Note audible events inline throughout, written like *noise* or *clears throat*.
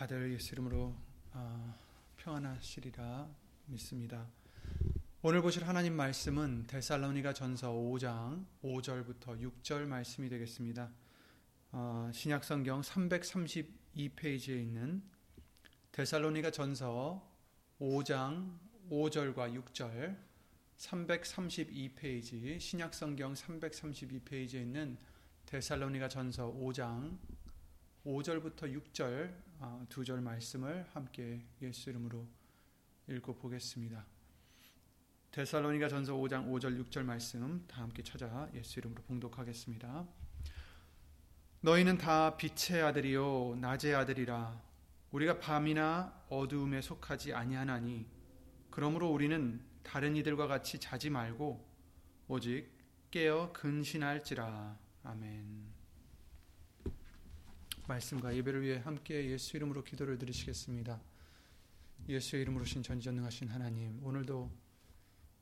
다들 예수 이름으로 어, 평안하시리라 믿습니다. 오늘 보실 하나님 말씀은 데살로니가 전서 5장 5절부터 6절 말씀이 되겠습니다. 어, 신약 성경 332페이지에 있는 데살로니가 전서 5장 5절과 6절 332페이지 신약 성경 332페이지에 있는 데살로니가 전서 5장 5절부터 6절 아, 두절 말씀을 함께 예수 이름으로 읽고 보겠습니다. 데살로니가 전서 5장 5절 6절 말씀 다 함께 찾아 예수 이름으로 봉독하겠습니다. 너희는 다 빛의 아들이요 낮의 아들이라 우리가 밤이나 어두움에 속하지 아니하나니 그러므로 우리는 다른 이들과 같이 자지 말고 오직 깨어 근신할지라 아멘. 말씀과 예배를 위해 함께 예수 이름으로 기도를 드리시겠습니다. 예수의 이름으로 신 전지전능하신 하나님, 오늘도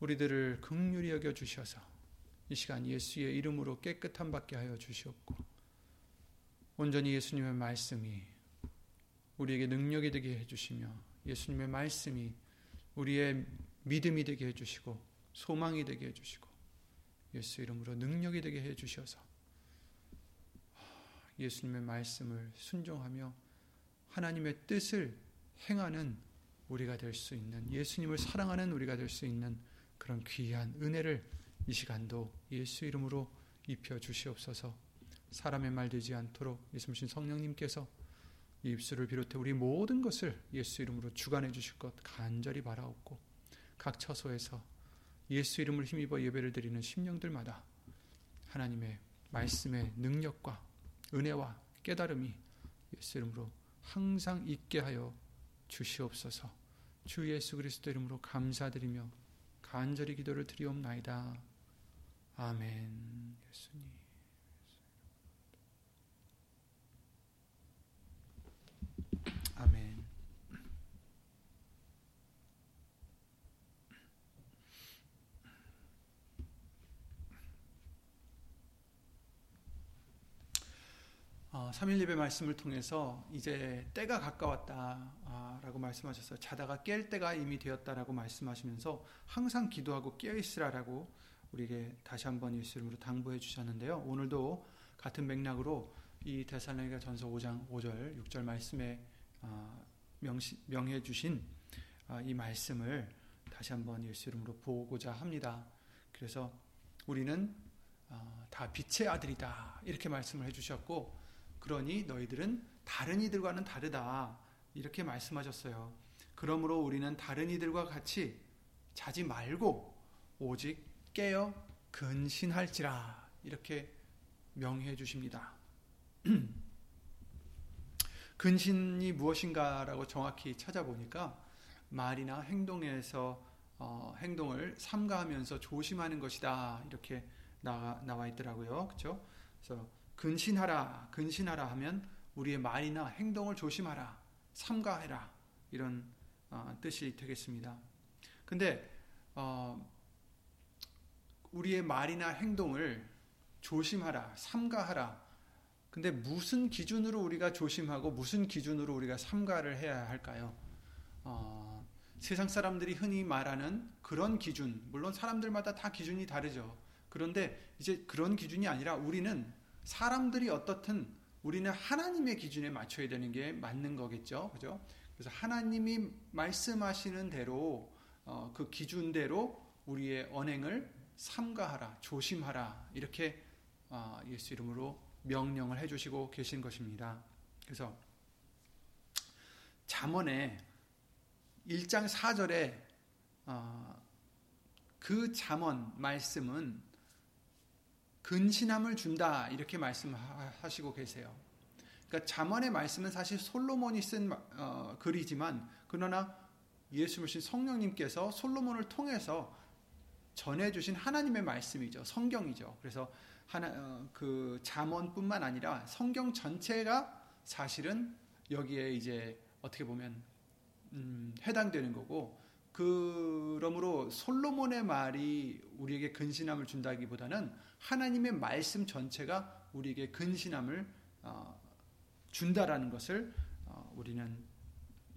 우리들을 극률히 여겨 주셔서 이 시간 예수의 이름으로 깨끗함 받게 하여 주시옵고 온전히 예수님의 말씀이 우리에게 능력이 되게 해 주시며 예수님의 말씀이 우리의 믿음이 되게 해 주시고 소망이 되게 해 주시고 예수 이름으로 능력이 되게 해 주셔서 예수님의 말씀을 순종하며 하나님의 뜻을 행하는 우리가 될 수 있는 예수님을 사랑하는 우리가 될 수 있는 그런 귀한 은혜를 이 시간도 예수 이름으로 입혀 주시옵소서. 사람의 말 되지 않도록 예수님 성령님께서 이 입술을 비롯해 우리 모든 것을 예수 이름으로 주관해 주실 것 간절히 바라옵고 각 처소에서 예수 이름을 힘입어 예배를 드리는 심령들마다 하나님의 말씀의 능력과 은혜와 깨달음이 예수 이름으로 항상 있게 하여 주시옵소서. 주 예수 그리스도 이름으로 감사드리며 간절히 기도를 드리옵나이다. 아멘. 예수님. 아멘. 어, 3일 예배 말씀을 통해서 이제 때가 가까웠다라고 말씀하셨어요. 자다가 깰 때가 이미 되었다라고 말씀하시면서 항상 기도하고 깨어 있으라라고 우리에게 다시 한번 예수 이름으로 당부해 주셨는데요. 오늘도 같은 맥락으로 이 데살로니가 전서 5장 5절 6절 말씀에 어, 명해 주신 어, 이 말씀을 다시 한번 예수 이름으로 보고자 합니다. 그래서 우리는 어, 다 빛의 아들이다 이렇게 말씀을 해주셨고 그러니 너희들은 다른 이들과는 다르다. 이렇게 말씀하셨어요. 그러므로 우리는 다른 이들과 같이 자지 말고 오직 깨어 근신할지라. 이렇게 명해 주십니다. *clears throat* 근신이 무엇인가라고 정확히 찾아보니까 말이나 행동에서 어, 행동을 삼가하면서 조심하는 것이다 이렇게 나와, 있더라고요. 그렇죠? 그래서 근신하라, 근신하라 하면 우리의 말이나 행동을 조심하라, 삼가해라 이런 어, 뜻이 되겠습니다. 근데 어, 우리의 말이나 행동을 조심하라, 삼가하라. 근데 무슨 기준으로 우리가 조심하고 무슨 기준으로 우리가 삼가를 해야 할까요? 어, 세상 사람들이 흔히 말하는 그런 기준, 물론 사람들마다 다 기준이 다르죠. 그런데 이제 그런 기준이 아니라 우리는 사람들이 어떻든 우리는 하나님의 기준에 맞춰야 되는 게 맞는 거겠죠. 그죠? 그래서 하나님이 말씀하시는 대로 어, 그 기준대로 우리의 언행을 삼가하라, 조심하라 이렇게 어, 예수 이름으로 명령을 해주시고 계신 것입니다. 그래서 잠언에 1장 4절에 어, 그 잠언 말씀은 근신함을 준다 이렇게 말씀하시고 계세요. 그러니까 잠언의 말씀은 사실 솔로몬이 쓴 어, 글이지만 그러나 예수님신 성령님께서 솔로몬을 통해서 전해주신 하나님의 말씀이죠. 성경이죠. 그래서 하나 어, 그 잠언뿐만 아니라 성경 전체가 사실은 여기에 이제 어떻게 보면 음, 해당되는 거고 그러므로 솔로몬의 말이 우리에게 근신함을 준다기보다는 하나님의 말씀 전체가 우리에게 근신함을 어, 준다라는 것을 어, 우리는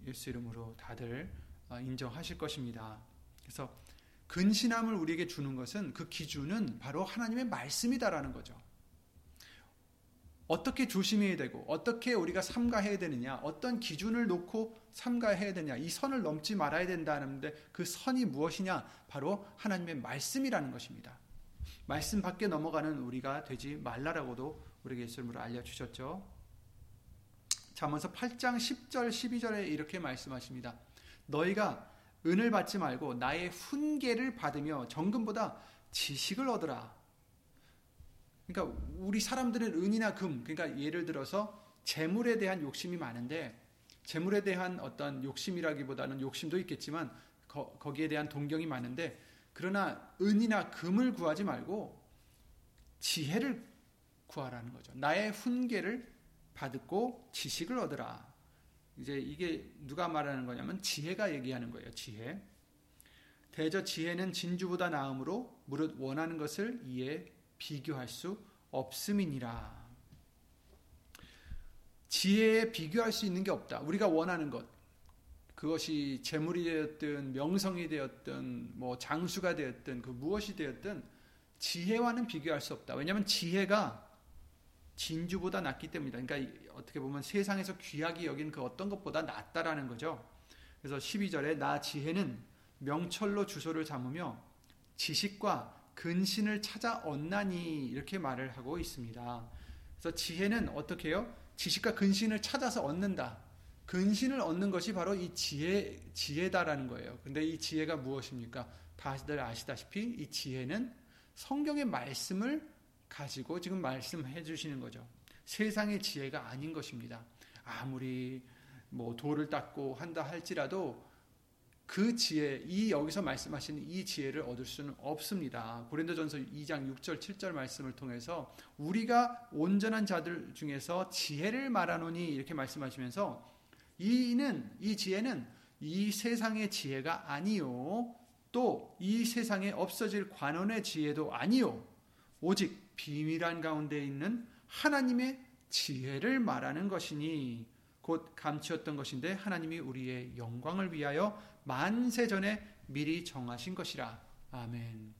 예수 이름으로 다들 어, 인정하실 것입니다. 그래서 근신함을 우리에게 주는 것은 그 기준은 바로 하나님의 말씀이다라는 거죠. 어떻게 조심해야 되고 어떻게 우리가 삼가해야 되느냐 어떤 기준을 놓고 삼가해야 되냐 이 선을 넘지 말아야 된다는데 그 선이 무엇이냐 바로 하나님의 말씀이라는 것입니다 말씀 밖에 넘어가는 우리가 되지 말라라고도 우리에게 예수님으로 알려주셨죠. 잠언서 8장 10절 12절에 이렇게 말씀하십니다. 너희가 은을 받지 말고 나의 훈계를 받으며 정금보다 지식을 얻으라. 그러니까 우리 사람들은 은이나 금, 그러니까 예를 들어서 재물에 대한 욕심이 많은데 재물에 대한 어떤 욕심이라기보다는 욕심도 있겠지만 거, 거기에 대한 동경이 많은데 그러나 은이나 금을 구하지 말고 지혜를 구하라는 거죠. 나의 훈계를 받고 지식을 얻으라. 이제 이게 누가 말하는 거냐면 지혜가 얘기하는 거예요. 지혜. 대저 지혜는 진주보다 나음으로 무릇 원하는 것을 이에 비교할 수 없음이니라. 지혜에 비교할 수 있는 게 없다. 우리가 원하는 것. 그것이 재물이 되었든 명성이 되었든 뭐 장수가 되었든 그 무엇이 되었든 지혜와는 비교할 수 없다. 왜냐하면 지혜가 진주보다 낫기 때문이다. 그러니까 어떻게 보면 세상에서 귀하게 여긴 그 어떤 것보다 낫다라는 거죠. 그래서 12절에 나 지혜는 명철로 주소를 잡으며 지식과 근신을 찾아 얻나니 이렇게 말을 하고 있습니다. 그래서 지혜는 어떻게 해요? 지식과 근신을 찾아서 얻는다. 근신을 얻는 것이 바로 이 지혜 지혜다라는 거예요. 근데 이 지혜가 무엇입니까? 다들 아시다시피 이 지혜는 성경의 말씀을 가지고 지금 말씀해 주시는 거죠. 세상의 지혜가 아닌 것입니다. 아무리 뭐 돌을 닦고 한다 할지라도 그 지혜, 이 여기서 말씀하시는 이 지혜를 얻을 수는 없습니다. 고린도전서 2장 6절 7절 말씀을 통해서 우리가 온전한 자들 중에서 지혜를 말하노니 이렇게 말씀하시면서 이는 이 지혜는 이 세상의 지혜가 아니요 또 이 세상에 없어질 관원의 지혜도 아니요 오직 비밀한 가운데 있는 하나님의 지혜를 말하는 것이니 곧 감추었던 것인데 하나님이 우리의 영광을 위하여 만세 전에 미리 정하신 것이라. 아멘.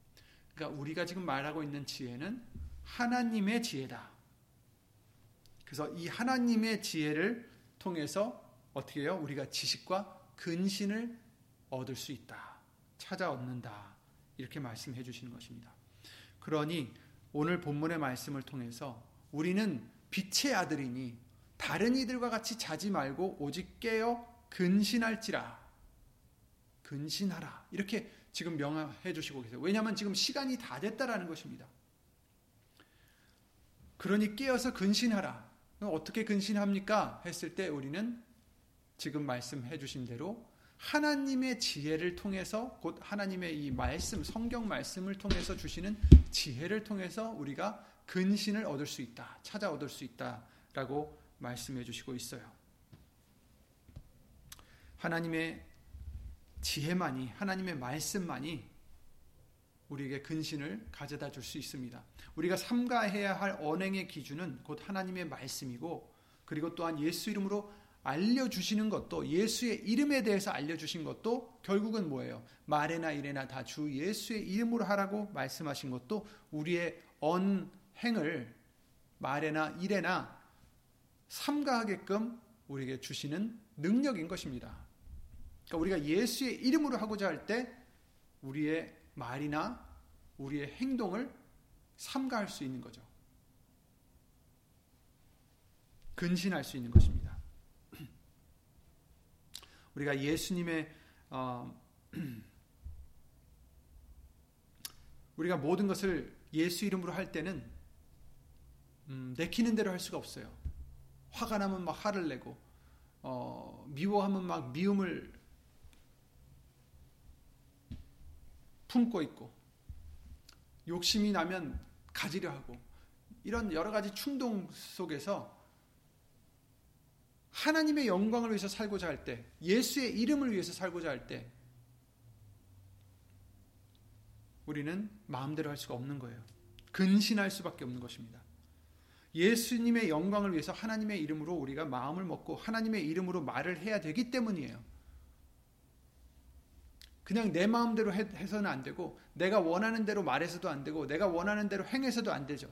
그러니까 우리가 지금 말하고 있는 지혜는 하나님의 지혜다. 그래서 이 하나님의 지혜를 통해서 어떻게 해요? 우리가 지식과 근신을 얻을 수 있다. 찾아 얻는다. 이렇게 말씀해 주시는 것입니다. 그러니 오늘 본문의 말씀을 통해서 우리는 빛의 아들이니 다른 이들과 같이 자지 말고 오직 깨어 근신할지라. 근신하라. 이렇게 지금 명해 주시고 계세요. 왜냐하면 지금 시간이 다 됐다라는 것입니다. 그러니 깨어서 근신하라. 어떻게 근신합니까? 했을 때 우리는 지금 말씀해 주신 대로 하나님의 지혜를 통해서 곧 하나님의 이 말씀, 성경 말씀을 통해서 주시는 지혜를 통해서 우리가 근신을 얻을 수 있다. 찾아 얻을 수 있다라고 말씀해 주시고 있어요. 하나님의 지혜만이 하나님의 말씀만이 우리에게 근신을 가져다 줄 수 있습니다. 우리가 삼가해야 할 언행의 기준은 곧 하나님의 말씀이고 그리고 또한 예수 이름으로 알려주시는 것도 예수의 이름에 대해서 알려주신 것도 결국은 뭐예요? 말에나 일에나 다 주 예수의 이름으로 하라고 말씀하신 것도 우리의 언행을 말에나 일에나 삼가하게끔 우리에게 주시는 능력인 것입니다. 그러니까 우리가 예수의 이름으로 하고자 할 때 우리의 말이나 우리의 행동을 삼가할 수 있는 거죠. 근신할 수 있는 것입니다. 우리가 예수님의 어, *clears throat* 우리가 모든 것을 예수 이름으로 할 때는 음, 내키는 대로 할 수가 없어요. 화가 나면 막 화를 내고 어, 미워하면 막 미움을 품고 있고 욕심이 나면 가지려 하고 이런 여러 가지 충동 속에서 하나님의 영광을 위해서 살고자 할 때, 예수의 이름을 위해서 살고자 할 때, 우리는 마음대로 할 수가 없는 거예요. 근신할 수밖에 없는 것입니다. 예수님의 영광을 위해서 하나님의 이름으로 우리가 마음을 먹고 하나님의 이름으로 말을 해야 되기 때문이에요. 그냥 내 마음대로 해서는 안 되고 내가 원하는 대로 말해서도 안 되고 내가 원하는 대로 행해서도 안 되죠.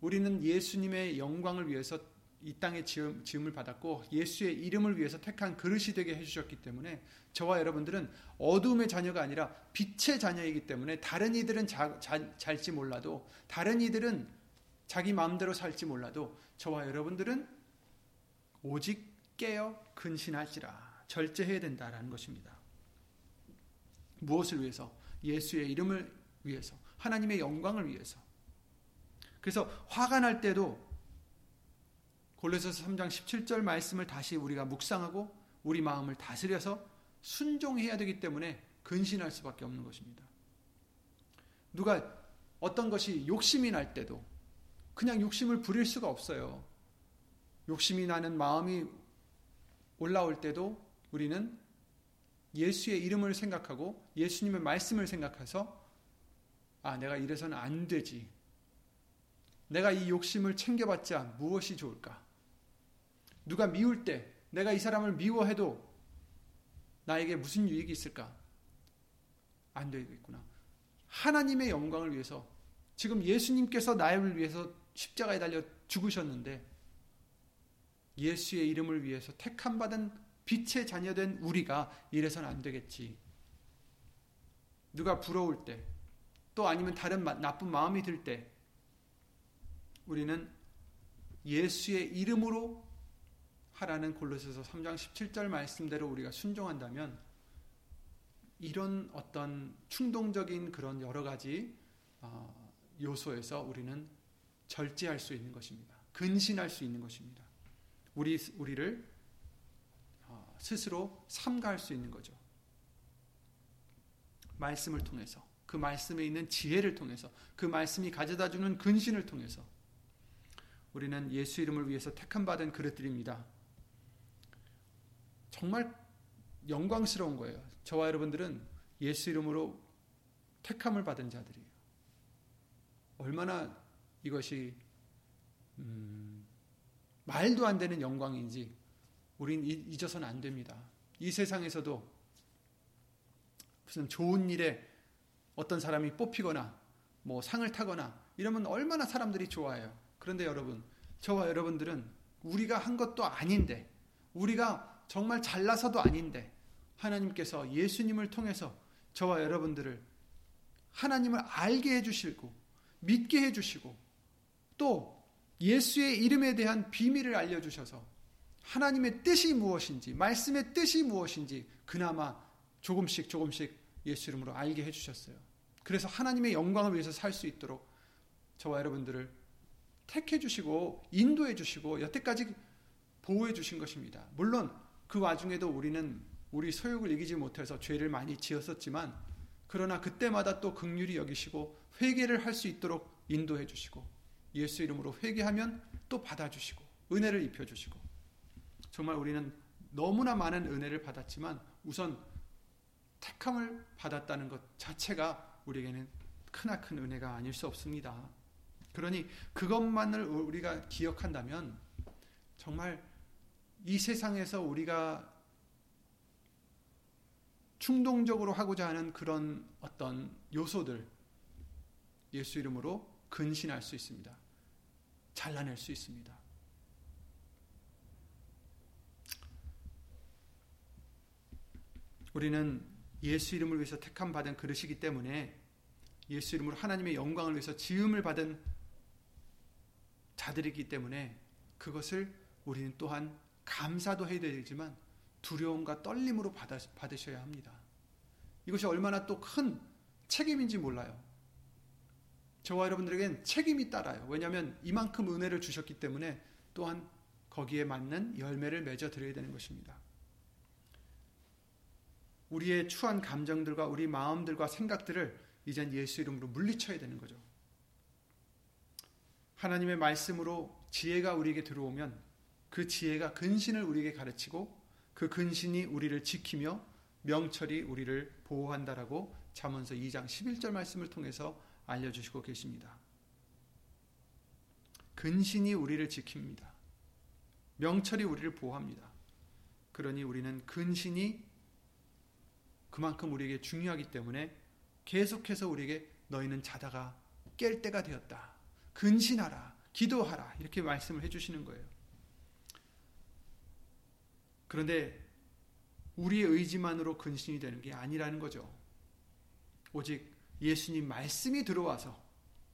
우리는 예수님의 영광을 위해서 이 땅에 지음, 을 받았고 예수의 이름을 위해서 택한 그릇이 되게 해주셨기 때문에 저와 여러분들은 어둠의 자녀가 아니라 빛의 자녀이기 때문에 다른 이들은 자, 자, 잘지 몰라도 다른 이들은 자기 마음대로 살지 몰라도 저와 여러분들은 오직 깨어 근신할지라 절제해야 된다라는 것입니다. 무엇을 위해서? 예수의 이름을 위해서, 하나님의 영광을 위해서. 그래서 화가 날 때도 골로새서 3장 17절 말씀을 다시 우리가 묵상하고 우리 마음을 다스려서 순종해야 되기 때문에 근신할 수밖에 없는 것입니다. 누가 어떤 것이 욕심이 날 때도 그냥 욕심을 부릴 수가 없어요. 욕심이 나는 마음이 올라올 때도 우리는 예수의 이름을 생각하고 예수님의 말씀을 생각해서 아, 내가 이래서는 안 되지. 내가 이 욕심을 챙겨봤자 무엇이 좋을까? 누가 미울 때 내가 이 사람을 미워해도 나에게 무슨 유익이 있을까? 안 되겠구나. 하나님의 영광을 위해서 지금 예수님께서 나를 위해서 십자가에 달려 죽으셨는데 예수의 이름을 위해서 택함 받은 빛의 자녀된 우리가 이래서는 안 되겠지. 누가 부러울 때, 또 아니면 다른 나쁜 마음이 들 때, 우리는 예수의 이름으로 하라는 골로새서 3장 17절 말씀대로 우리가 순종한다면 이런 어떤 충동적인 그런 여러 가지 어, 요소에서 우리는 절제할 수 있는 것입니다. 근신할 수 있는 것입니다. 우리 우리를 어, 스스로 삼가할 수 있는 거죠. 말씀을 통해서 그 말씀에 있는 지혜를 통해서 그 말씀이 가져다 주는 근신을 통해서 우리는 예수 이름을 위해서 택함 받은 그릇들입니다. 정말 영광스러운 거예요. 저와 여러분들은 예수 이름으로 택함을 받은 자들이에요. 얼마나 이것이 음, 말도 안 되는 영광인지 우린 잊어서는 안 됩니다. 이 세상에서도 무슨 좋은 일에 어떤 사람이 뽑히거나 뭐 상을 타거나 이러면 얼마나 사람들이 좋아해요. 그런데 여러분, 저와 여러분들은 우리가 한 것도 아닌데 우리가 정말 잘나서도 아닌데 하나님께서 예수님을 통해서 저와 여러분들을 하나님을 알게 해주시고 믿게 해주시고 또 예수의 이름에 대한 비밀을 알려주셔서 하나님의 뜻이 무엇인지 말씀의 뜻이 무엇인지 그나마 조금씩 조금씩 예수 이름으로 알게 해주셨어요. 그래서 하나님의 영광을 위해서 살 수 있도록 저와 여러분들을 택해 주시고 인도해 주시고 여태까지 보호해 주신 것입니다. 물론 그 와중에도 우리는 우리 소욕을 이기지 못해서 죄를 많이 지었었지만 그러나 그때마다 또 극률이 여기시고 회개를 할 수 있도록 인도해 주시고 예수 이름으로 회개하면 또 받아 주시고 은혜를 입혀 주시고 정말 우리는 너무나 많은 은혜를 받았지만 우선 택함을 받았다는 것 자체가 우리에게는 크나큰 은혜가 아닐 수 없습니다. 그러니 그것만을 우리가 기억한다면 정말 이 세상에서 우리가 충동적으로 하고자 하는 그런 어떤 요소들 예수 이름으로 근신할 수 있습니다. 잘라낼 수 있습니다. 우리는 예수 이름을 위해서 택함 받은 그릇이기 때문에 예수 이름으로 하나님의 영광을 위해서 지음을 받은 자들이기 때문에 그것을 우리는 또한 감사도 해야 되지만 두려움과 떨림으로 받아, 받으셔야 합니다. 이것이 얼마나 또 큰 책임인지 몰라요. 저와 여러분들에겐 책임이 따라요. 왜냐하면 이만큼 은혜를 주셨기 때문에 또한 거기에 맞는 열매를 맺어 드려야 되는 것입니다. 우리의 추한 감정들과 우리 마음들과 생각들을 이젠 예수 이름으로 물리쳐야 되는 거죠. 하나님의 말씀으로 지혜가 우리에게 들어오면 그 지혜가 근신을 우리에게 가르치고 그 근신이 우리를 지키며 명철이 우리를 보호한다라고 잠언서 2장 11절 말씀을 통해서 알려주시고 계십니다. 근신이 우리를 지킵니다. 명철이 우리를 보호합니다. 그러니 우리는 근신이 그만큼 우리에게 중요하기 때문에 계속해서 우리에게 너희는 자다가 깰 때가 되었다. 근신하라. 기도하라. 이렇게 말씀을 해주시는 거예요. 그런데 우리의 의지만으로 근신이 되는 게 아니라는 거죠. 오직 예수님 말씀이 들어와서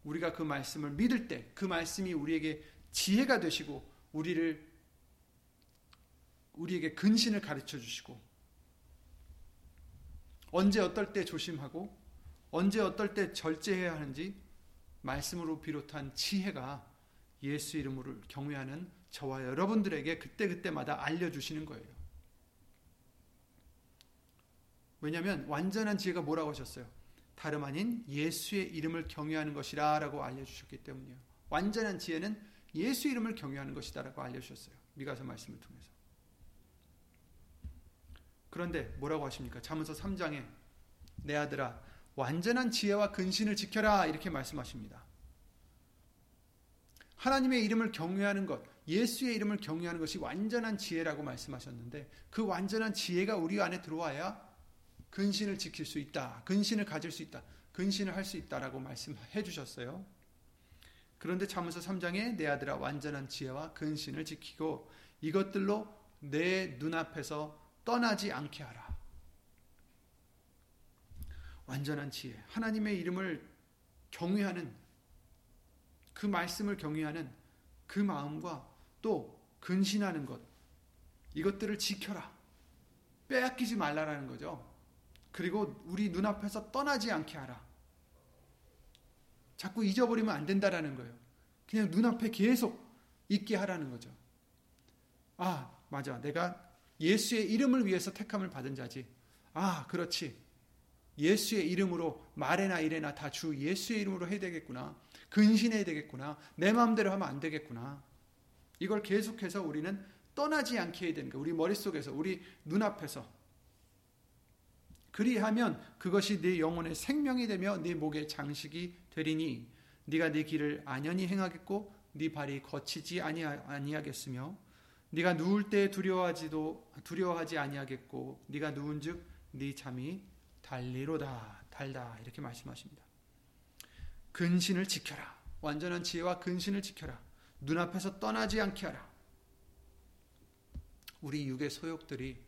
우리가 그 말씀을 믿을 때 그 말씀이 우리에게 지혜가 되시고 우리를 우리에게 근신을 가르쳐 주시고 언제 어떨 때 조심하고 언제 어떨 때 절제해야 하는지 말씀으로 비롯한 지혜가 예수 이름으로 경외하는 저와 여러분들에게 그때그때마다 알려주시는 거예요. 왜냐하면 완전한 지혜가 뭐라고 하셨어요? 다름 아닌 예수의 이름을 경외하는 것이라 라고 알려주셨기 때문이에요. 완전한 지혜는 예수 이름을 경외하는 것이다 라고 알려주셨어요. 미가서 말씀을 통해서. 그런데 뭐라고 하십니까? 잠언서 3장에 내 아들아 완전한 지혜와 근신을 지켜라 이렇게 말씀하십니다. 하나님의 이름을 경외하는 것, 예수의 이름을 경외하는 것이 완전한 지혜라고 말씀하셨는데 그 완전한 지혜가 우리 안에 들어와야 근신을 지킬 수 있다. 근신을 가질 수 있다. 근신을 할 수 있다라고 말씀해 주셨어요. 그런데 잠언서 3장에 내 아들아 완전한 지혜와 근신을 지키고 이것들로 내 눈앞에서 떠나지 않게 하라. 완전한 지혜, 하나님의 이름을 경외하는 그 말씀을 경외하는 그 마음과 또 근신하는 것 이것들을 지켜라. 빼앗기지 말라라는 거죠. 그리고 우리 눈앞에서 떠나지 않게 하라. 자꾸 잊어버리면 안 된다라는 거예요. 그냥 눈앞에 계속 있게 하라는 거죠. 아, 맞아. 내가 예수의 이름을 위해서 택함을 받은 자지. 아, 그렇지. 예수의 이름으로 말에나 이래나 다 주 예수의 이름으로 해야 되겠구나. 근신해야 되겠구나. 내 마음대로 하면 안 되겠구나. 이걸 계속해서 우리는 떠나지 않게 해야 되는 거예요. 우리 머릿속에서, 우리 눈앞에서. 그리하면 그것이 네 영혼의 생명이 되며 네 목의 장식이 되리니 네가 네 길을 안연히 행하겠고 네 발이 거치지 아니하겠으며 네가 누울 때 두려워하지도 두려워하지 아니하겠고 네가 누운즉 네 잠이 달리로다 달다 이렇게 말씀하십니다. 근신을 지켜라. 완전한 지혜와 근신을 지켜라. 눈앞에서 떠나지 않게 하라. 우리 육의 소욕들이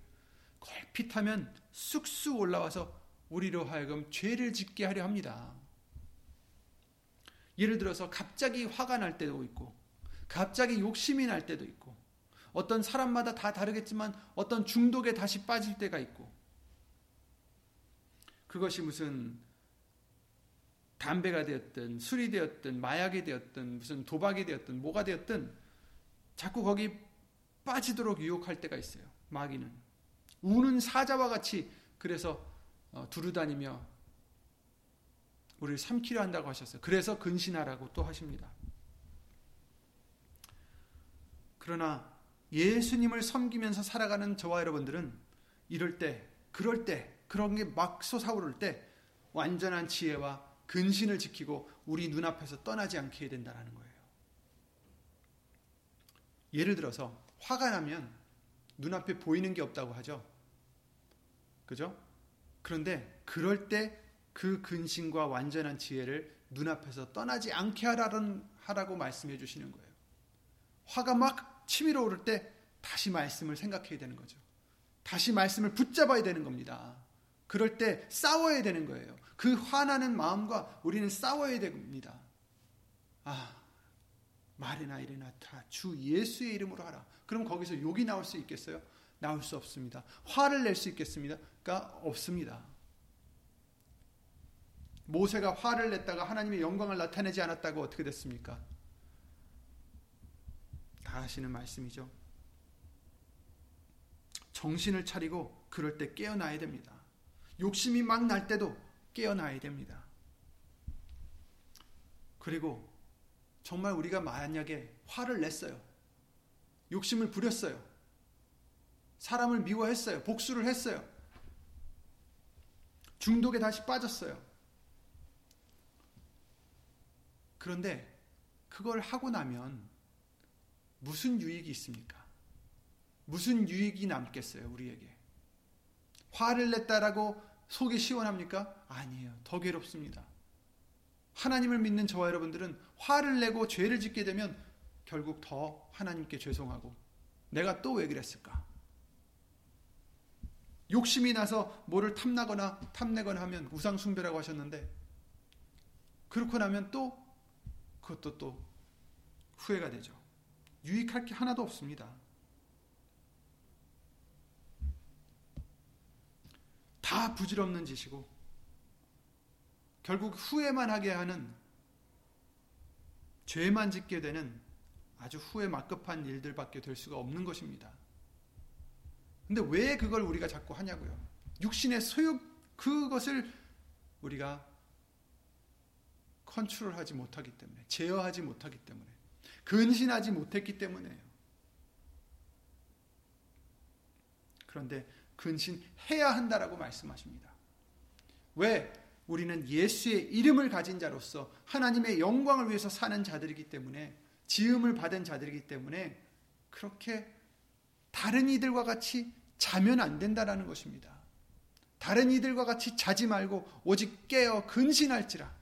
걸핏하면 쑥쑥 올라와서 우리로 하여금 죄를 짓게 하려 합니다. 예를 들어서 갑자기 화가 날 때도 있고, 갑자기 욕심이 날 때도 있고, 어떤 사람마다 다 다르겠지만 어떤 중독에 다시 빠질 때가 있고, 그것이 무슨 담배가 되었든 술이 되었든 마약이 되었든 무슨 도박이 되었든 뭐가 되었든 자꾸 거기 빠지도록 유혹할 때가 있어요. 마귀는. 우는 사자와 같이 그래서 어, 두루다니며 우리를 삼키려 한다고 하셨어요. 그래서 근신하라고 또 하십니다. 그러나 예수님을 섬기면서 살아가는 저와 여러분들은 이럴 때, 그럴 때, 그런 게 막 솟아오를 때 완전한 지혜와 근신을 지키고 우리 눈앞에서 떠나지 않게 해야 된다는 거예요. 예를 들어서 화가 나면 눈앞에 보이는 게 없다고 하죠. 그죠? 그런데 그럴 때 그 근신과 완전한 지혜를 눈앞에서 떠나지 않게 하라고 말씀해 주시는 거예요. 화가 막 치밀어 오를 때 다시 말씀을 생각해야 되는 거죠. 다시 말씀을 붙잡아야 되는 겁니다. 그럴 때 싸워야 되는 거예요. 그 화나는 마음과 우리는 싸워야 됩니다. 아, 말이나 이래나 다 주 예수의 이름으로 하라. 그럼 거기서 욕이 나올 수 있겠어요? 나올 수 없습니다. 화를 낼 수 있겠습니까? 없습니다. 모세가 화를 냈다가 하나님의 영광을 나타내지 않았다고 어떻게 됐습니까? 다 하시는 말씀이죠. 정신을 차리고 그럴 때 깨어나야 됩니다. 욕심이 막 날 때도 깨어나야 됩니다. 그리고 정말 우리가 만약에 화를 냈어요. 욕심을 부렸어요. 사람을 미워했어요. 복수를 했어요. 중독에 다시 빠졌어요. 그런데 그걸 하고 나면 무슨 유익이 있습니까? 무슨 유익이 남겠어요, 우리에게? 화를 냈다라고 속이 시원합니까? 아니에요. 더 괴롭습니다. 하나님을 믿는 저와 여러분들은 화를 내고 죄를 짓게 되면 결국 더 하나님께 죄송하고 내가 또 왜 그랬을까? 욕심이 나서 뭐를 탐나거나 탐내거나 하면 우상숭배라고 하셨는데 그렇고 나면 또 그것도 또 후회가 되죠. 유익할 게 하나도 없습니다. 다 부질없는 짓이고 결국 후회만 하게 하는 죄만 짓게 되는 아주 후회 막급한 일들밖에 될 수가 없는 것입니다. 근데 왜 그걸 우리가 자꾸 하냐고요? 육신의 소욕 그것을 우리가 컨트롤하지 못하기 때문에 제어하지 못하기 때문에 근신하지 못했기 때문에요. 그런데 근신해야 한다라고 말씀하십니다. 왜? 우리는 예수의 이름을 가진 자로서 하나님의 영광을 위해서 사는 자들이기 때문에 지음을 받은 자들이기 때문에 그렇게 다른 이들과 같이 자면 안 된다라는 것입니다. 다른 이들과 같이 자지 말고 오직 깨어 근신할지라.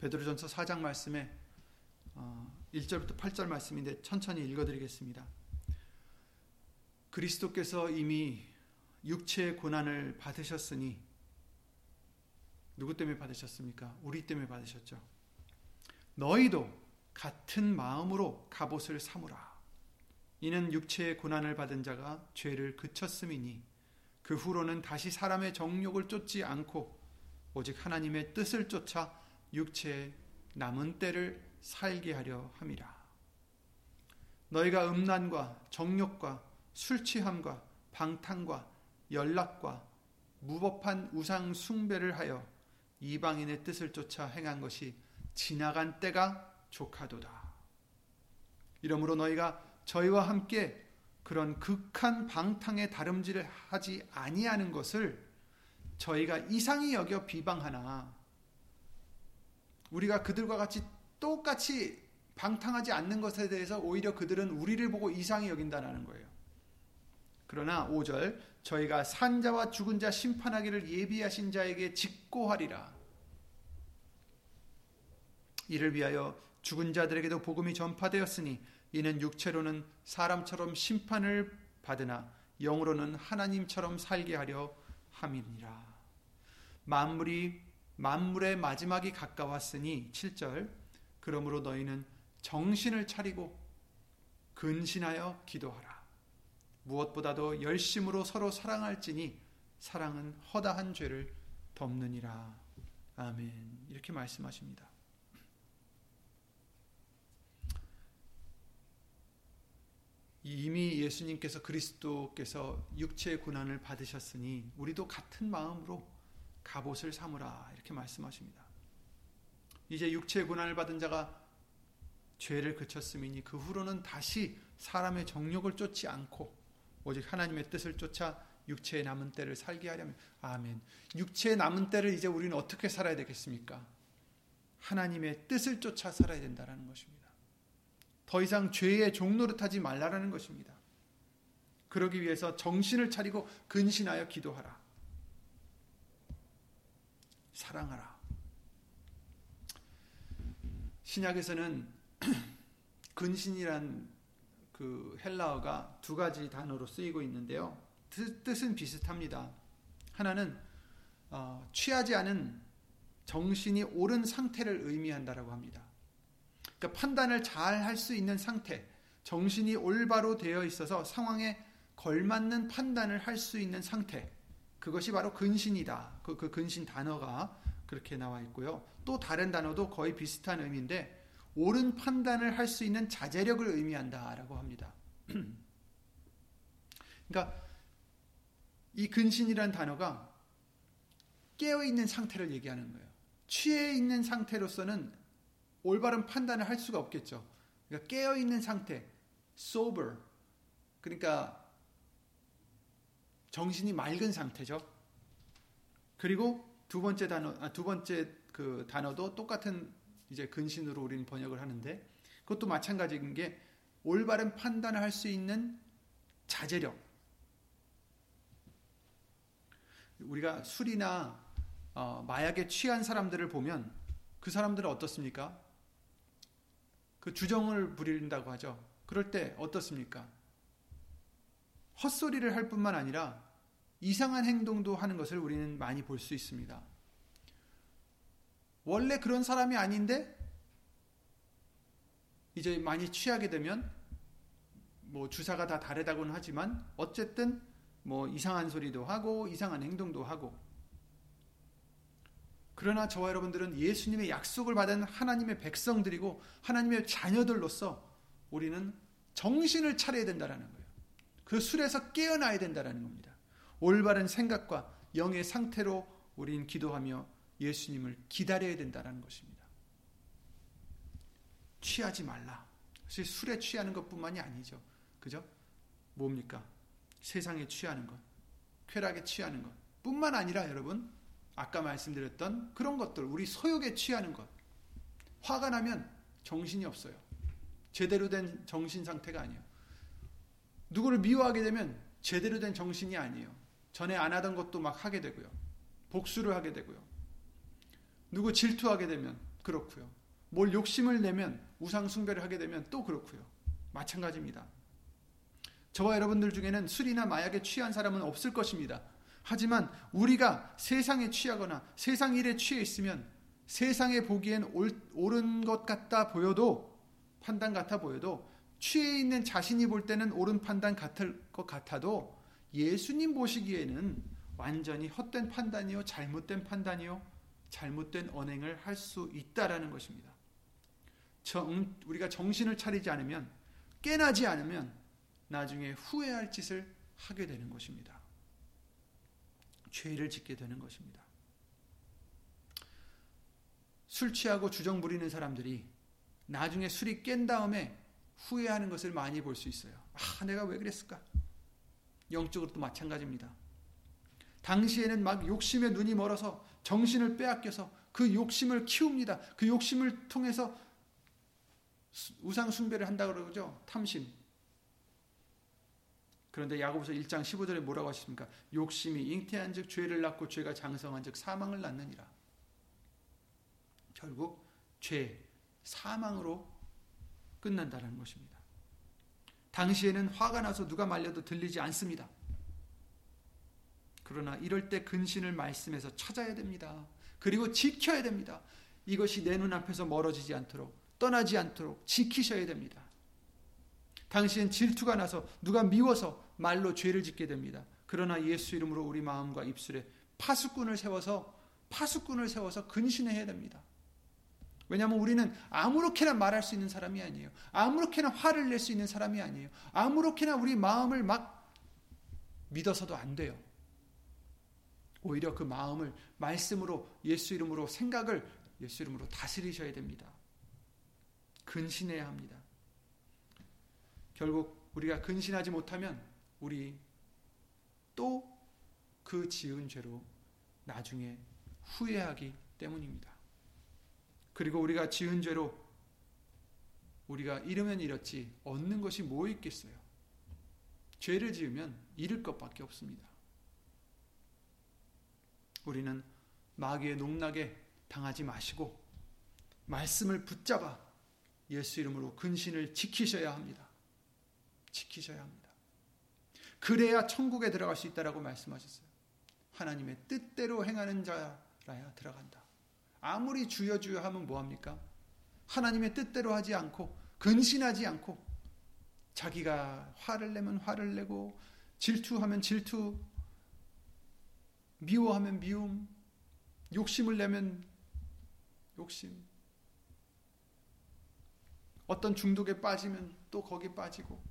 베드로전서 4장 말씀에 1절부터 어, 8절 말씀인데 천천히 읽어드리겠습니다. 그리스도께서 이미 육체의 고난을 받으셨으니 누구 때문에 받으셨습니까? 우리 때문에 받으셨죠. 너희도 같은 마음으로 갑옷을 삼으라. 이는 육체의 고난을 받은 자가 죄를 그쳤음이니 그 후로는 다시 사람의 정욕을 쫓지 않고 오직 하나님의 뜻을 쫓아 육체의 남은 때를 살게 하려 함이라. 너희가 음란과 정욕과 술 취함과 방탕과 연락과 무법한 우상 숭배를 하여 이방인의 뜻을 쫓아 행한 것이 지나간 때가 족하도다. 이러므로 너희가 저희와 함께 그런 극한 방탕의 다름질을 하지 아니하는 것을 저희가 이상히 여겨 비방하나 우리가 그들과 같이 똑같이 방탕하지 않는 것에 대해서 오히려 그들은 우리를 보고 이상히 여긴다는 거예요. 그러나 5절 저희가 산자와 죽은 자 심판하기를 예비하신 자에게 직고하리라. 이를 위하여 죽은 자들에게도 복음이 전파되었으니 이는 육체로는 사람처럼 심판을 받으나 영으로는 하나님처럼 살게 하려 함이니라. 만물이 만물의 마지막이 가까웠으니 7절 그러므로 너희는 정신을 차리고 근신하여 기도하라. 무엇보다도 열심으로 서로 사랑할지니 사랑은 허다한 죄를 덮느니라. 아멘. 이렇게 말씀하십니다. 이미 예수님께서 그리스도께서 육체의 고난을 받으셨으니 우리도 같은 마음으로 갑옷을 삼으라 이렇게 말씀하십니다. 이제 육체의 고난을 받은 자가 죄를 그쳤음이니 그 후로는 다시 사람의 정욕을 쫓지 않고 오직 하나님의 뜻을 쫓아 육체의 남은 때를 살게 하려면 아멘. 육체의 남은 때를 이제 우리는 어떻게 살아야 되겠습니까? 하나님의 뜻을 쫓아 살아야 된다는 것입니다. 더 이상 죄의 종노릇하지 말라라는 것입니다. 그러기 위해서 정신을 차리고 근신하여 기도하라. 사랑하라. 신약에서는 *clears throat* 근신이란 그 헬라어가 두 가지 단어로 쓰이고 있는데요. 뜻은 비슷합니다. 하나는 어, 취하지 않은 정신이 옳은 상태를 의미한다라고 합니다. 그러니까 판단을 잘 할 수 있는 상태, 정신이 올바로 되어 있어서 상황에 걸맞는 판단을 할 수 있는 상태, 그것이 바로 근신이다. 그, 그 근신 단어가 그렇게 나와 있고요. 또 다른 단어도 거의 비슷한 의미인데 옳은 판단을 할 수 있는 자제력을 의미한다라고 합니다. *clears throat* 그러니까 이 근신이란 단어가 깨어 있는 상태를 얘기하는 거예요. 취해 있는 상태로서는 올바른 판단을 할 수가 없겠죠. 그러니까 깨어 있는 상태, sober. 그러니까 정신이 맑은 상태죠. 그리고 두 번째 단어, 아, 두 번째 그 단어도 똑같은 이제 근신으로 우리는 번역을 하는데 그것도 마찬가지인 게 올바른 판단을 할 수 있는 자제력. 우리가 술이나 어, 마약에 취한 사람들을 보면 그 사람들은 어떻습니까? 그 주정을 부린다고 하죠. 그럴 때 어떻습니까? 헛소리를 할 뿐만 아니라 이상한 행동도 하는 것을 우리는 많이 볼 수 있습니다. 원래 그런 사람이 아닌데 이제 많이 취하게 되면 뭐 주사가 다 다르다고는 하지만 어쨌든 뭐 이상한 소리도 하고 이상한 행동도 하고 그러나 저와 여러분들은 예수님의 약속을 받은 하나님의 백성들이고 하나님의 자녀들로서 우리는 정신을 차려야 된다라는 거예요. 그 술에서 깨어나야 된다라는 겁니다. 올바른 생각과 영의 상태로 우린 기도하며 예수님을 기다려야 된다는 것입니다. 취하지 말라. 사실 술에 취하는 것뿐만이 아니죠. 그죠? 뭡니까? 세상에 취하는 것, 쾌락에 취하는 것 뿐만 아니라 여러분 아까 말씀드렸던 그런 것들 우리 소욕에 취하는 것 화가 나면 정신이 없어요. 제대로 된 정신 상태가 아니에요. 누구를 미워하게 되면 제대로 된 정신이 아니에요. 전에 안 하던 것도 막 하게 되고요. 복수를 하게 되고요. 누구 질투하게 되면 그렇고요. 뭘 욕심을 내면 우상 숭배를 하게 되면 또 그렇고요. 마찬가지입니다. 저와 여러분들 중에는 술이나 마약에 취한 사람은 없을 것입니다. 하지만 우리가 세상에 취하거나 세상 일에 취해 있으면 세상에 보기엔 옳은 것 같다 보여도 판단 같아 보여도 취해 있는 자신이 볼 때는 옳은 판단 같을 것 같아도 예수님 보시기에는 완전히 헛된 판단이요 잘못된 판단이요 잘못된 언행을 할 수 있다라는 것입니다. 정, 우리가 정신을 차리지 않으면 깨나지 않으면 나중에 후회할 짓을 하게 되는 것입니다. 죄를 짓게 되는 것입니다. 술 취하고 주정 부리는 사람들이 나중에 술이 깬 다음에 후회하는 것을 많이 볼 수 있어요. 아, 내가 왜 그랬을까? 영적으로도 마찬가지입니다. 당시에는 막 욕심에 눈이 멀어서 정신을 빼앗겨서 그 욕심을 키웁니다. 그 욕심을 통해서 우상 숭배를 한다 그러죠. 탐심. 그런데 야고보서 1장 15절에 뭐라고 하십니까? 욕심이 잉태한즉 죄를 낳고 죄가 장성한즉 사망을 낳느니라. 결국 죄, 사망으로 끝난다는 것입니다. 당시에는 화가 나서 누가 말려도 들리지 않습니다. 그러나 이럴 때 근신을 말씀에서 찾아야 됩니다. 그리고 지켜야 됩니다. 이것이 내 눈앞에서 멀어지지 않도록 떠나지 않도록 지키셔야 됩니다. 당시엔 질투가 나서 누가 미워서 말로 죄를 짓게 됩니다. 그러나 예수 이름으로 우리 마음과 입술에 파수꾼을 세워서 파수꾼을 세워서 근신해야 됩니다. 왜냐하면 우리는 아무렇게나 말할 수 있는 사람이 아니에요. 아무렇게나 화를 낼 수 있는 사람이 아니에요. 아무렇게나 우리 마음을 막 믿어서도 안 돼요. 오히려 그 마음을 말씀으로 예수 이름으로 생각을 예수 이름으로 다스리셔야 됩니다. 근신해야 합니다. 결국 우리가 근신하지 못하면 우리 또 그 지은 죄로 나중에 후회하기 때문입니다. 그리고 우리가 지은 죄로 우리가 잃으면 잃었지 얻는 것이 뭐 있겠어요? 죄를 지으면 잃을 것밖에 없습니다. 우리는 마귀의 농락에 당하지 마시고 말씀을 붙잡아 예수 이름으로 근신을 지키셔야 합니다. 지키셔야 합니다. 그래야 천국에 들어갈 수 있다라고 말씀하셨어요. 하나님의 뜻대로 행하는 자라야 들어간다. 아무리 주여 주여 하면 뭐 합니까? 하나님의 뜻대로 하지 않고 근신하지 않고 자기가 화를 내면 화를 내고 질투하면 질투 미워하면 미움 욕심을 내면 욕심 어떤 중독에 빠지면 또 거기 빠지고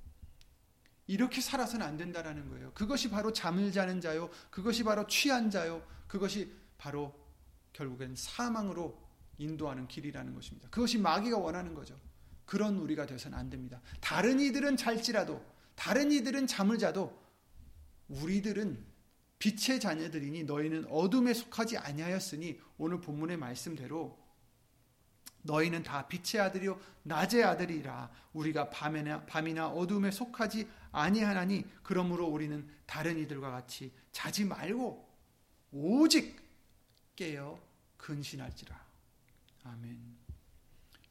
이렇게 살아서는 안 된다라는 거예요. 그것이 바로 잠을 자는 자요. 그것이 바로 취한 자요. 그것이 바로 결국엔 사망으로 인도하는 길이라는 것입니다. 그것이 마귀가 원하는 거죠. 그런 우리가 되어서는 안 됩니다. 다른 이들은 잘지라도 다른 이들은 잠을 자도 우리들은 빛의 자녀들이니 너희는 어둠에 속하지 아니하였으니 오늘 본문의 말씀대로 너희는 다 빛의 아들이요 낮의 아들이라 우리가 밤이나 밤이나 어둠에 속하지 아니하나니 그러므로 우리는 다른 이들과 같이 자지 말고 오직 깨어 근신할지라 아멘.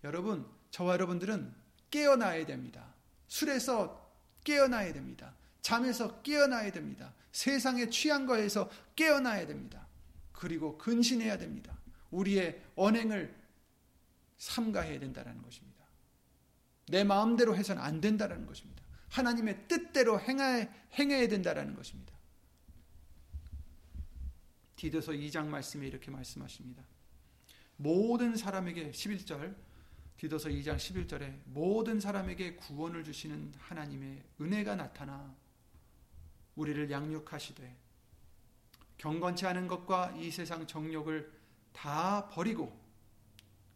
여러분 저와 여러분들은 깨어나야 됩니다. 술에서 깨어나야 됩니다. 잠에서 깨어나야 됩니다. 세상에 취한 거에서 깨어나야 됩니다. 그리고 근신해야 됩니다. 우리의 언행을 삼가해야 된다는 것입니다. 내 마음대로 해서는 안 된다는 것입니다. 하나님의 뜻대로 행해, 행해야 된다는 것입니다. 디도서 2장 말씀에 이렇게 말씀하십니다. 모든 사람에게 11절 디도서 2장 11절에 모든 사람에게 구원을 주시는 하나님의 은혜가 나타나 우리를 양육하시되 경건치 않은 것과 이 세상 정욕을 다 버리고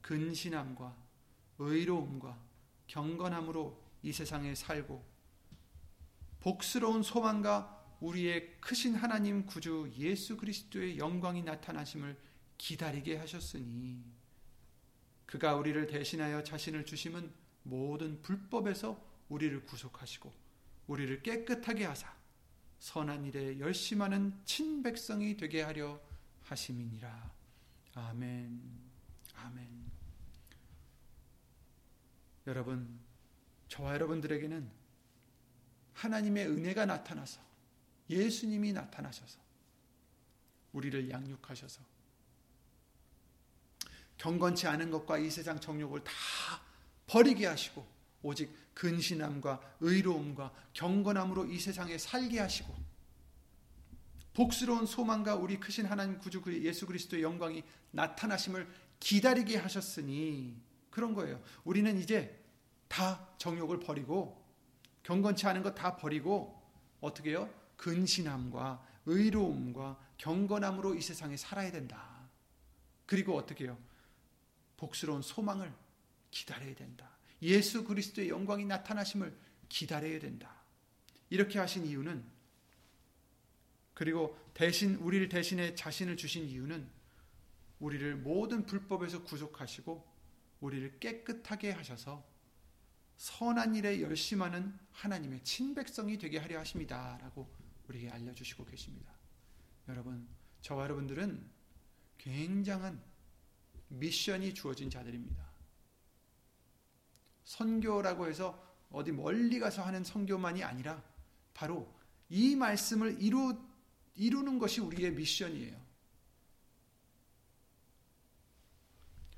근신함과 의로움과 경건함으로 이 세상에 살고 복스러운 소망과 우리의 크신 하나님 구주 예수 그리스도의 영광이 나타나심을 기다리게 하셨으니 그가 우리를 대신하여 자신을 주심은 모든 불법에서 우리를 구속하시고 우리를 깨끗하게 하사 선한 일에 열심하는 친백성이 되게 하려 하심이니라. 아멘. 아멘. 여러분, 저와 여러분들에게는 하나님의 은혜가 나타나서 예수님이 나타나셔서 우리를 양육하셔서 경건치 않은 것과 이 세상 정욕을 다 버리게 하시고 오직 근신함과 의로움과 경건함으로 이 세상에 살게 하시고 복스러운 소망과 우리 크신 하나님 구주 그 예수 그리스도의 영광이 나타나심을 기다리게 하셨으니 그런 거예요. 우리는 이제 다 정욕을 버리고 경건치 않은 것 다 버리고 어떻게 해요? 근신함과 의로움과 경건함으로 이 세상에 살아야 된다. 그리고 어떻게 해요? 복스러운 소망을 기다려야 된다. 예수 그리스도의 영광이 나타나심을 기다려야 된다. 이렇게 하신 이유는 그리고 대신 우리를 대신에 자신을 주신 이유는 우리를 모든 불법에서 구속하시고 우리를 깨끗하게 하셔서 선한 일에 열심하는 하나님의 친백성이 되게 하려 하십니다라고 우리에게 알려주시고 계십니다. 여러분, 저와 여러분들은 굉장한 미션이 주어진 자들입니다. 선교라고 해서 어디 멀리 가서 하는 선교만이 아니라 바로 이 말씀을 이루, 이루는 것이 우리의 미션이에요.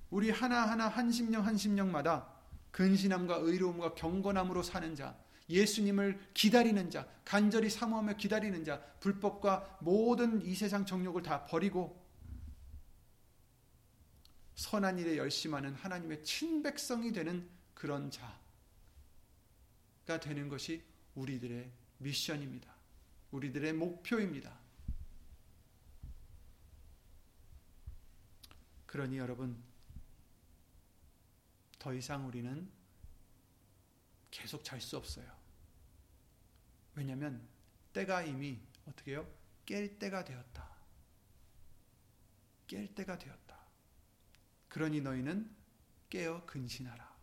우리 하나하나 한 심령 한 심령마다 근신함과 의로움과 경건함으로 사는 자, 예수님을 기다리는 자, 간절히 사모하며 기다리는 자, 불법과 모든 이 세상 정욕을 다 버리고 선한 일에 열심하는 하나님의 친백성이 되는 그런 자가 되는 것이 우리들의 미션입니다. 우리들의 목표입니다. 그러니 여러분, 더 이상 우리는 계속 잘 수 없어요. 왜냐하면 때가 이미 어떻게 요? 깰 때가 되었다. 깰 때가 되었다. 그러니 너희는 깨어 근신하라.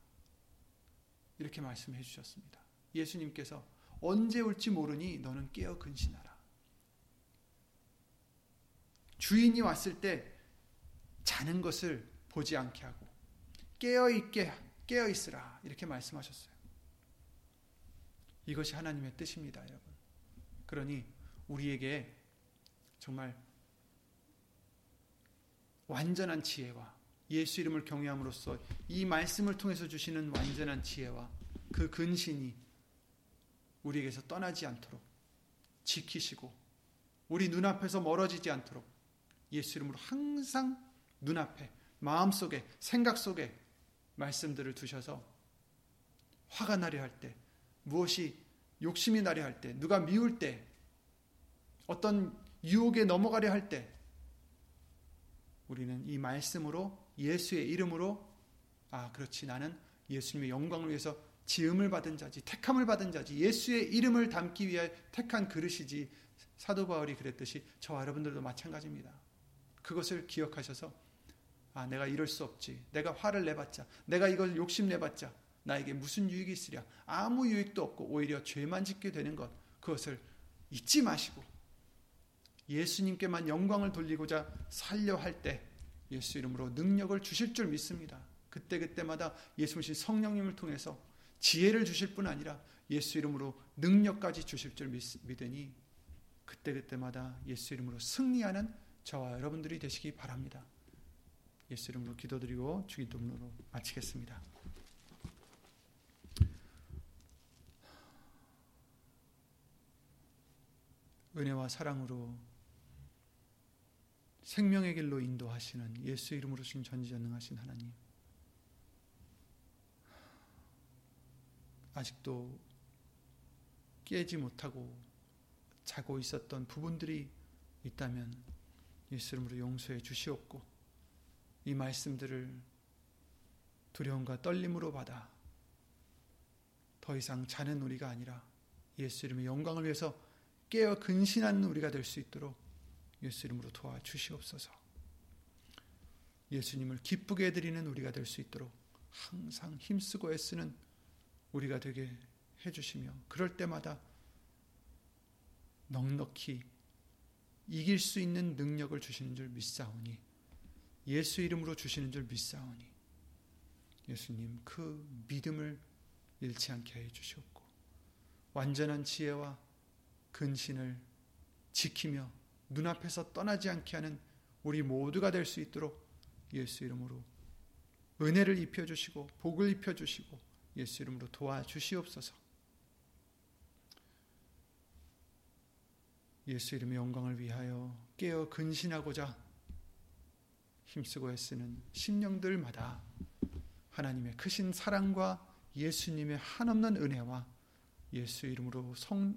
이렇게 말씀해 주셨습니다. 예수님께서 언제 올지 모르니 너는 깨어 근신하라. 주인이 왔을 때 자는 것을 보지 않게 하고 깨어 있게 깨어 있으라 이렇게 말씀하셨어요. 이것이 하나님의 뜻입니다, 여러분. 그러니 우리에게 정말 완전한 지혜와 예수 이름을 경외함으로써 이 말씀을 통해서 주시는 완전한 지혜와 그 근신이 우리에게서 떠나지 않도록 지키시고 우리 눈앞에서 멀어지지 않도록 예수 이름으로 항상 눈앞에 마음속에 생각 속에 말씀들을 두셔서 화가 나려 할 때 무엇이 욕심이 나려 할 때 누가 미울 때 어떤 유혹에 넘어가려 할 때 우리는 이 말씀으로 예수의 이름으로 아 그렇지 나는 예수님의 영광을 위해서 지음을 받은 자지 택함을 받은 자지 예수의 이름을 담기 위해 택한 그릇이지 사도 바울이 그랬듯이 저와 여러분들도 마찬가지입니다. 그것을 기억하셔서 아 내가 이럴 수 없지 내가 화를 내봤자 내가 이걸 욕심 내봤자 나에게 무슨 유익이 있으랴 아무 유익도 없고 오히려 죄만 짓게 되는 것 그것을 잊지 마시고 예수님께만 영광을 돌리고자 살려 할 때 예수 이름으로 능력을 주실 줄 믿습니다. 그때 그때마다 예수님 성령님을 통해서 지혜를 주실 뿐 아니라 예수 이름으로 능력까지 주실 줄 믿으니 그때 그때마다 예수 이름으로 승리하는 저와 여러분들이 되시기 바랍니다. 예수 이름으로 기도드리고 주기도문으로 마치겠습니다. 은혜와 사랑으로 생명의 길로 인도하시는 예수 이름으로 신 전지전능하신 하나님. 아직도 깨지 못하고 자고 있었던 부분들이 있다면 예수 이름으로 용서해 주시옵고 이 말씀들을 두려움과 떨림으로 받아 더 이상 자는 우리가 아니라 예수 이름의 영광을 위해서 깨어 근신하는 우리가 될 수 있도록 예수 이름으로 도와주시옵소서. 예수님을 기쁘게 해드리는 우리가 될 수 있도록 항상 힘쓰고 애쓰는 우리가 되게 해주시며 그럴 때마다 넉넉히 이길 수 있는 능력을 주시는 줄 믿사오니 예수 이름으로 주시는 줄 믿사오니 예수님 그 믿음을 잃지 않게 해 주시옵고 완전한 지혜와 근신을 지키며 눈앞에서 떠나지 않게 하는 우리 모두가 될 수 있도록 예수 이름으로 은혜를 입혀 주시고 복을 입혀 주시고 예수 이름으로 도와주시옵소서. 예수 이름의 영광을 위하여 깨어 근신하고자 힘쓰고 애쓰는 심령들마다 하나님의 크신 사랑과 예수님의 한없는 은혜와 예수 이름으로 성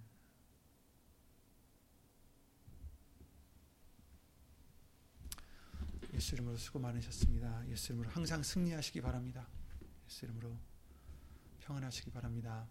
예수 이름으로 수고 많으셨습니다. 예수 이름으로 항상 승리하시기 바랍니다. 예수 이름으로 평안하시기 바랍니다.